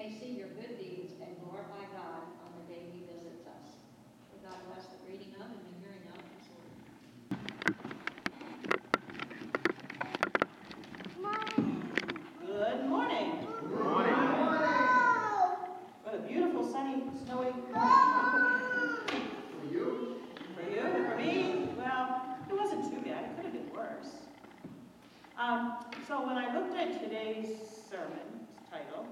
they see your good deeds and glorify God on the day he visits us. May God bless the reading of and the hearing of his word. Good morning. Good morning. What a beautiful sunny, snowy morning. For you? For you, for me, well, it wasn't too bad. It could have been worse. Um, so when I looked at today's sermon title,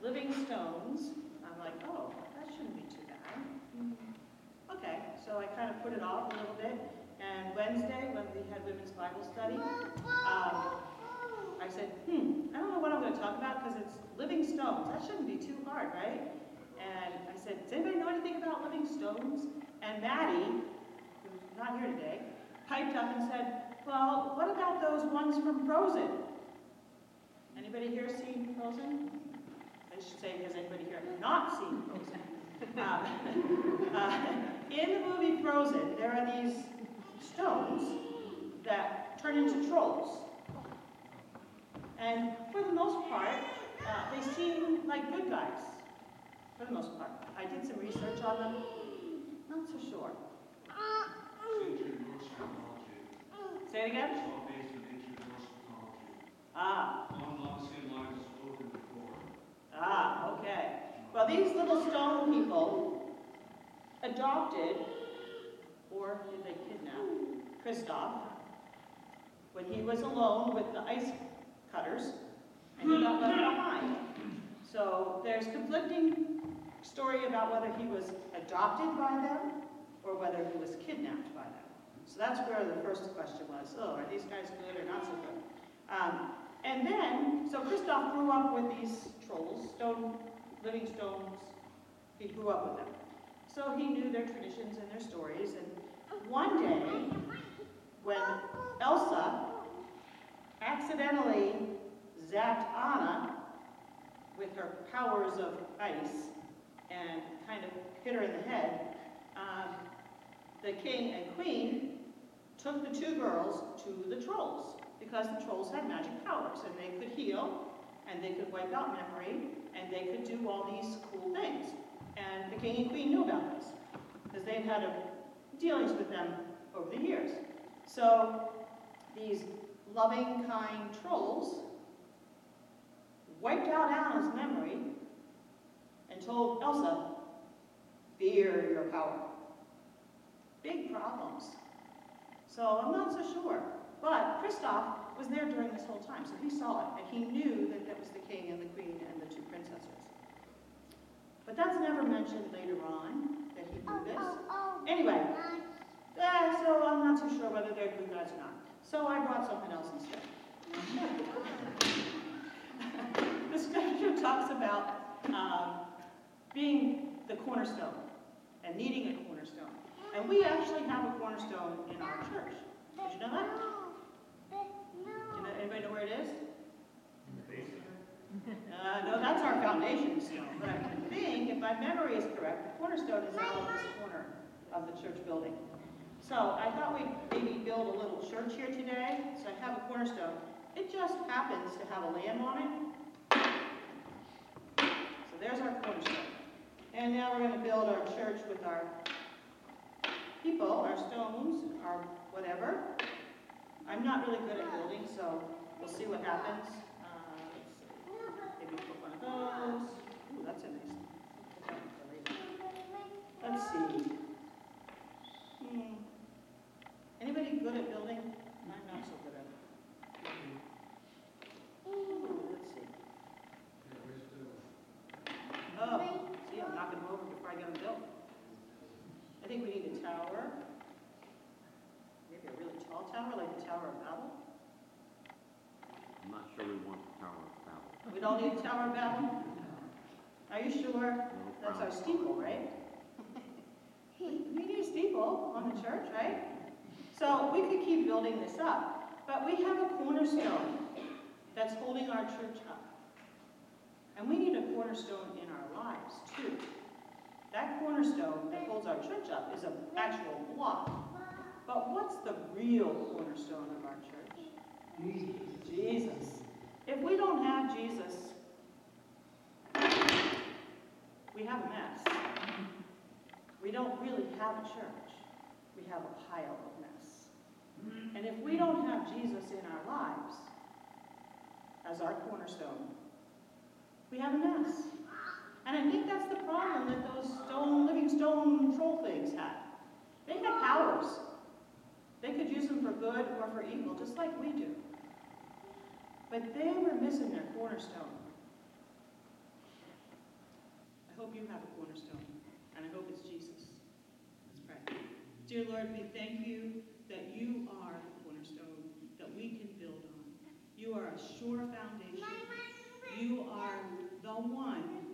Living Stones, I'm like, oh, that shouldn't be too bad. Okay, so I kind of put it off a little bit. And Wednesday, when we had women's Bible study, um, I said, hmm, I don't know what I'm going to talk about because it's living stones. That shouldn't right? And I said, does anybody know anything about living stones? And Maddie, who's not here today, piped up and said, well, what about those ones from Frozen? Anybody here seen Frozen? I should say, has anybody here not seen Frozen? Uh, uh, in the movie Frozen, there are these stones that turn into trolls. And for the most part, uh, they seem like good guys. For the most part. I did some research on them. Not so sure. Say it again? Ah, ah, okay. Well, these little stone people adopted, or did they kidnap, Kristoff when he was alone with the ice cutters and he got left behind. So there's conflicting story about whether he was adopted by them or whether he was kidnapped by them. So that's where the first question was, oh, are these guys good or not so good? Um, and then, so Kristoff grew up with these trolls, stone, living stones. He grew up with them. So he knew their traditions and their stories. And one day, when Elsa accidentally zapped Anna with her powers of ice and kind of hit her in the head, um, the king and queen took the two girls to the trolls because the trolls had magic powers and they could heal and they could wipe out memory and they could do all these cool things. And the king and queen knew about this because they'd had a, dealings with them over the years. So these loving, kind trolls wiped out Anna's memory and told Elsa, fear your power. Big problems. So I'm not so sure. But Kristoff was there during this whole time, so he saw it, and he knew that that was the king and the queen and the two princesses. But that's never mentioned later on, that he knew this. Anyway, uh, so I'm not too sure whether they're good guys or not. So I brought something else instead. The scripture talks about um, being the cornerstone and needing a cornerstone. And we actually have a cornerstone in our church. Did you know that? You know, anybody know where it is? In the basement? Uh, no, that's our foundation stone. But I think, if my memory is correct, the cornerstone is out of this corner of the church building. So I thought we'd maybe build a little church here today. So I have a cornerstone. It just happens to have a lamb on it. So there's our cornerstone. And now we're going to build our church with our people, our stones, our whatever. I'm not really good at building, so we'll see what happens. Uh. Maybe put one of those. Ooh, that's a nice. Let's see. Hmm. Anybody good at building? I'm not so good at it. Ooh, let's see. Oh, see, I'm knocking them over before I get them built. I think we need a tower. Maybe a really tall tower, like the Tower of Babel. I'm not sure we want the Tower of Babel. We don't need a Tower of Babel? Are you sure? No That's our problem. steeple, right? We need a steeple on the church, right? So we could keep building this up, but we have a cornerstone that's holding our church up. And we need a cornerstone in our lives too. That cornerstone that holds our church up is an actual block. But what's the real cornerstone of our church? Jesus. If we don't have Jesus, we have a mess. We don't really have a church. We have a pile of mess. And if we don't have Jesus in our lives as our cornerstone, we have a mess. And I think that's the problem that those stone, living stone troll things had. They had powers. They could use them for good or for evil, just like we do. But they were missing their cornerstone. I hope you have a cornerstone, and I hope it's Jesus. Let's pray. Dear Lord, we thank you that you are the cornerstone that we can build on. You are a sure foundation. You are the one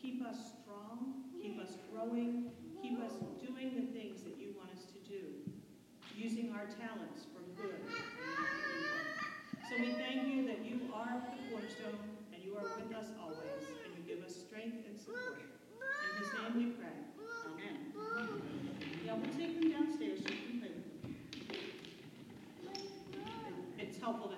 keep us strong, keep us growing, keep us doing the things that you want us to do, using our talents for good. So we thank you that you are the cornerstone and you are with us always, and you give us strength and support. In his name we pray. Amen. Yeah, we'll take them downstairs so you can play with them. It's helpful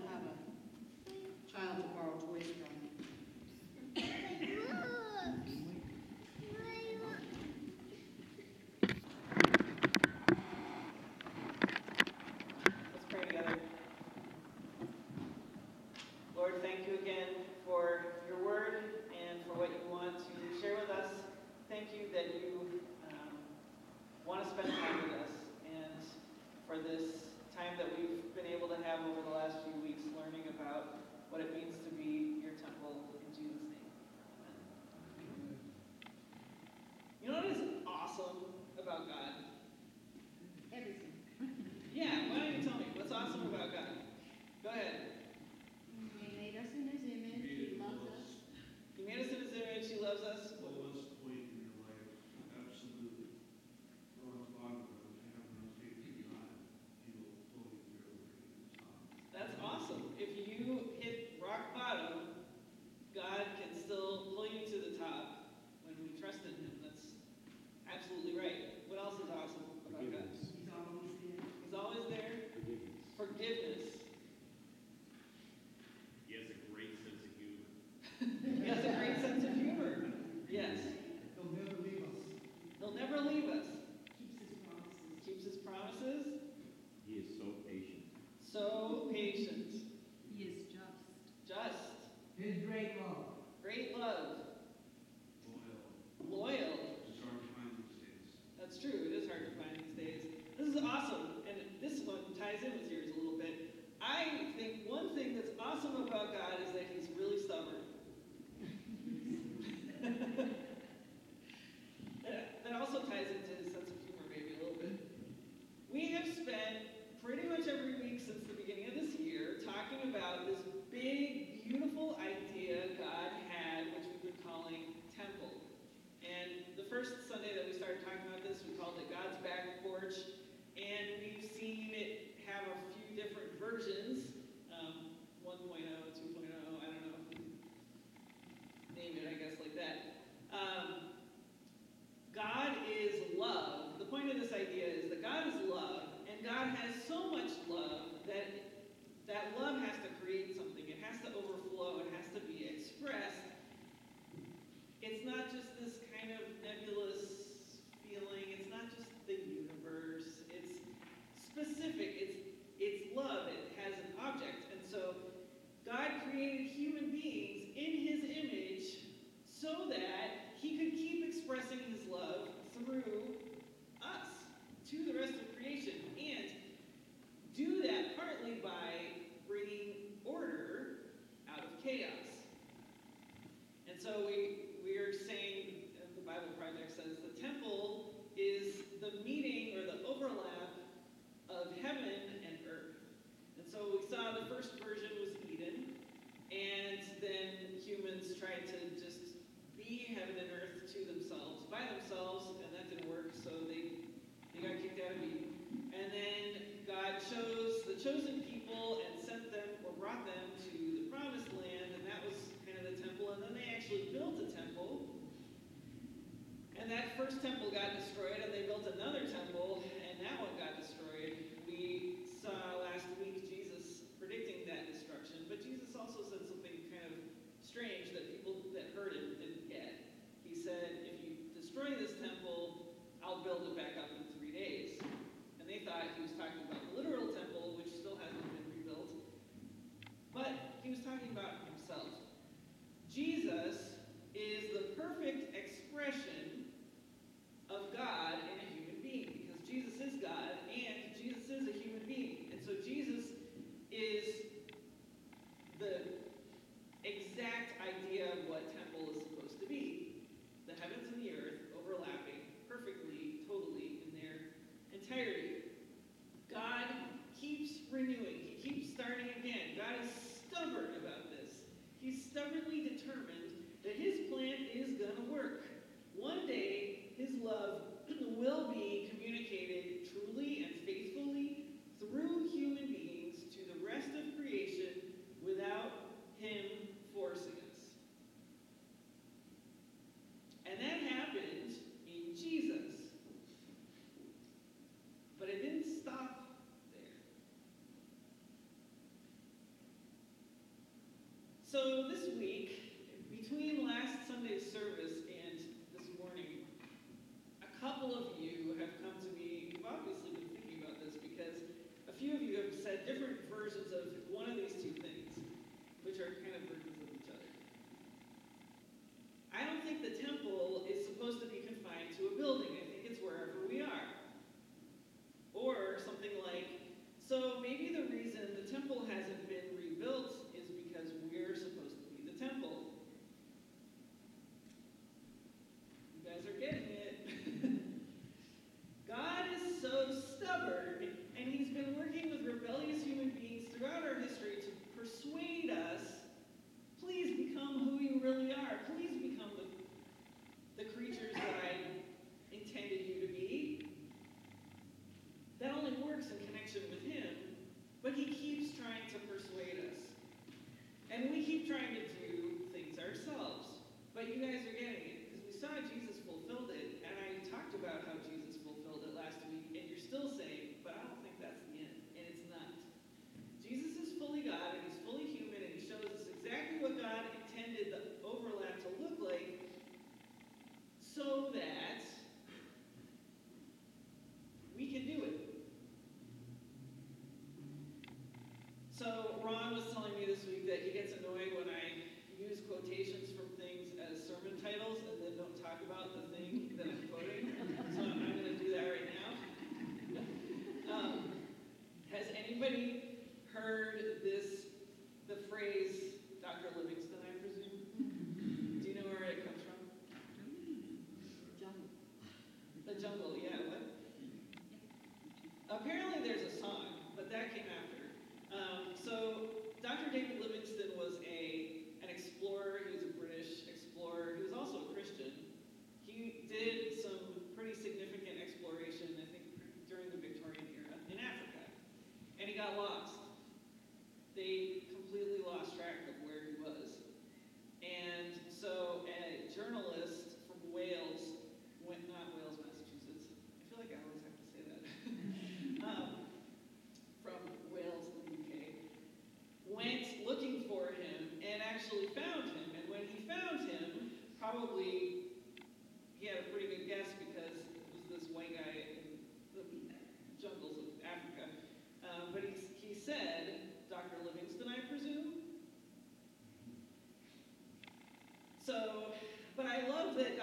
So this week,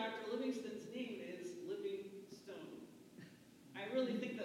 Dr. Livingstone's name is Living Stone. I really think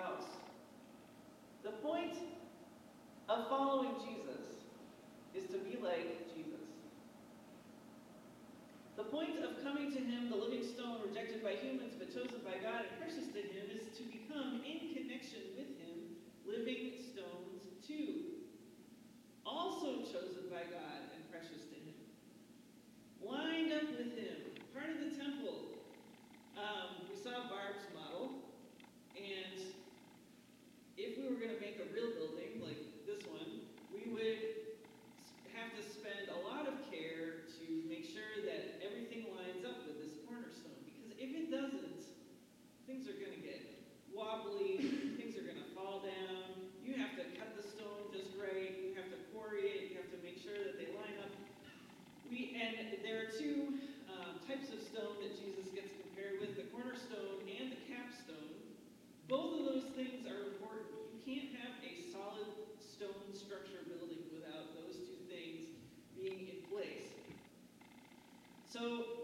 house. The point of following Jesus is to be like Jesus. The point of coming to him, the living stone, rejected by humans, but chosen by God and precious to him, is to become, in connection with him, living stones too also chosen by God and precious to Him. Lined up with Him, part of the temple. Um, we saw Barb's model, and if we were going to make a real building like this one, we would have to spend a lot of care to make sure that everything lines up with this cornerstone. Because if it doesn't, things are going to get wobbly, things are going to fall down. You have to cut the stone just right. You have to quarry it. You have to make sure that they line up. We and there are two um, types of stone that Jesus gets compared with: the cornerstone and the capstone. Both of those things are important. You can't have a solid stone structure building without those two things being in place. So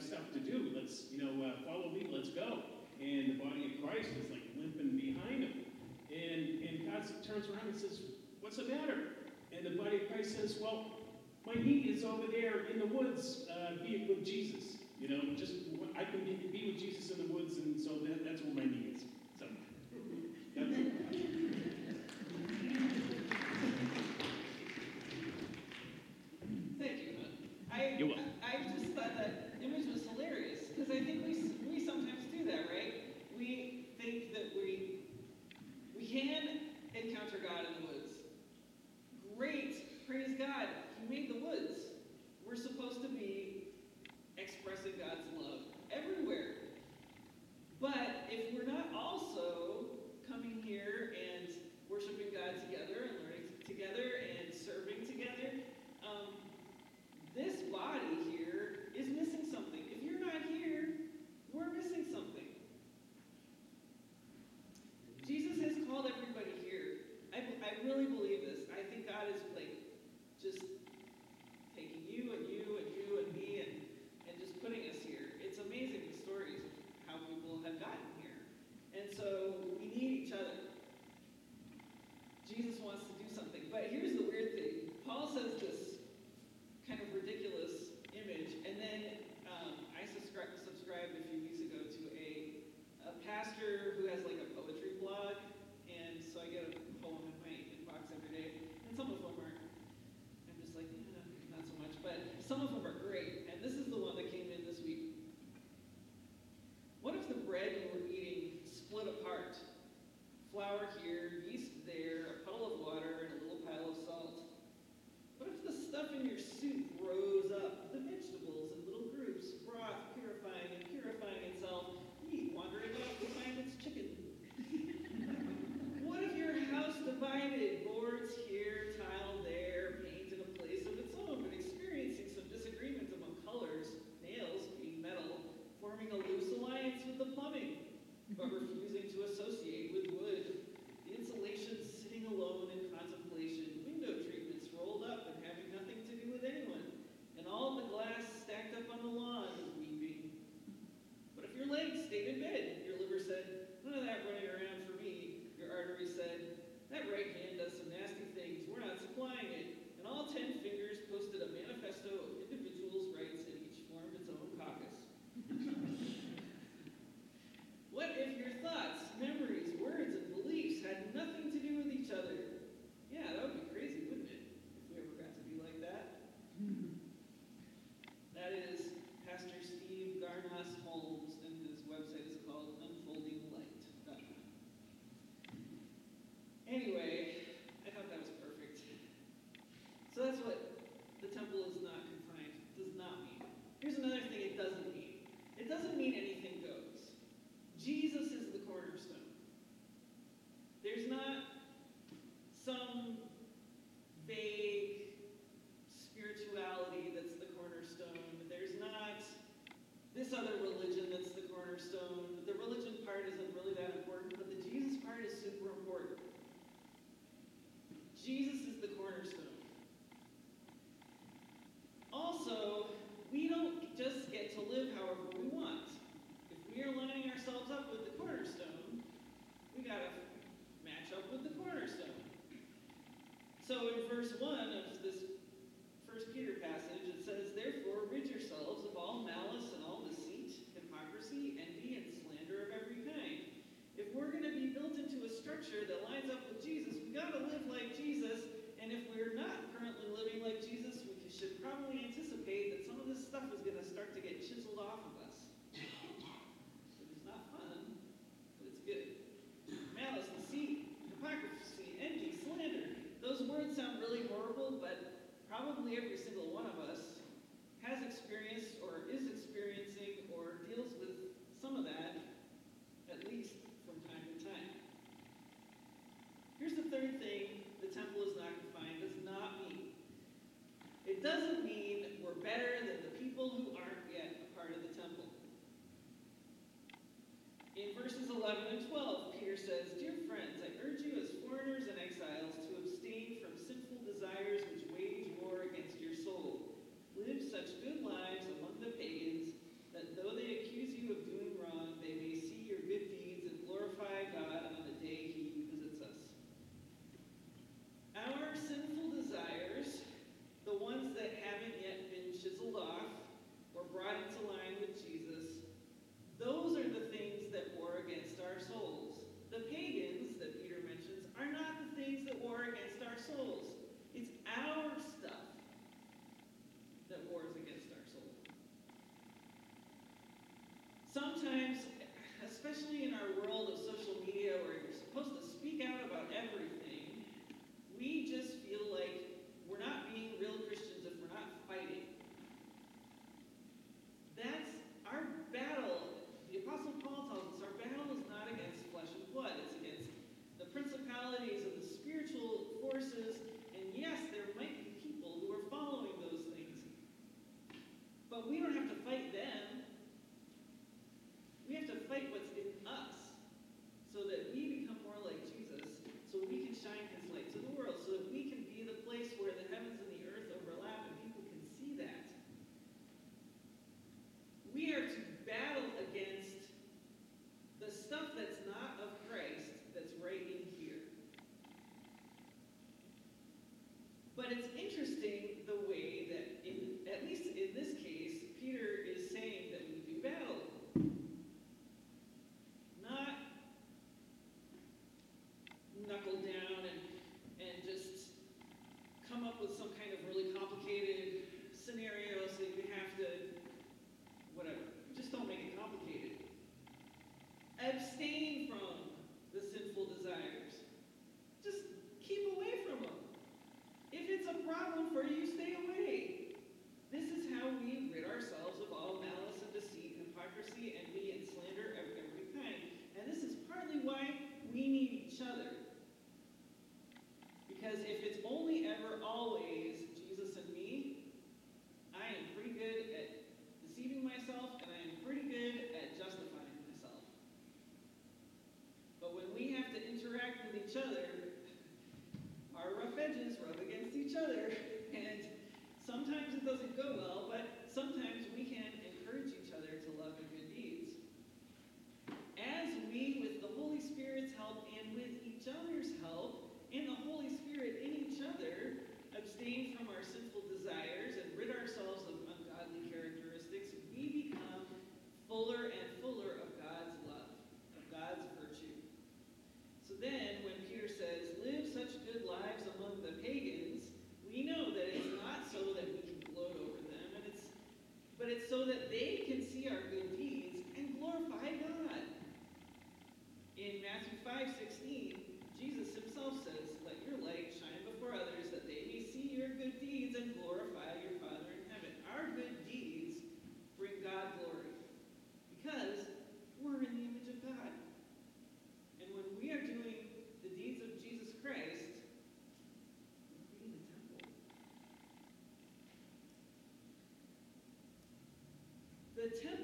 have stuff to do. Let's you know uh, follow me. Let's go. And the body of Christ is like limping behind him, and and God turns around and says, what's the matter? And the body of Christ says, well, my knee is over there in the woods, uh, be with Jesus. You know, just I can be, be with Jesus in the woods, and so that, that's where my knee God is like just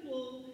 The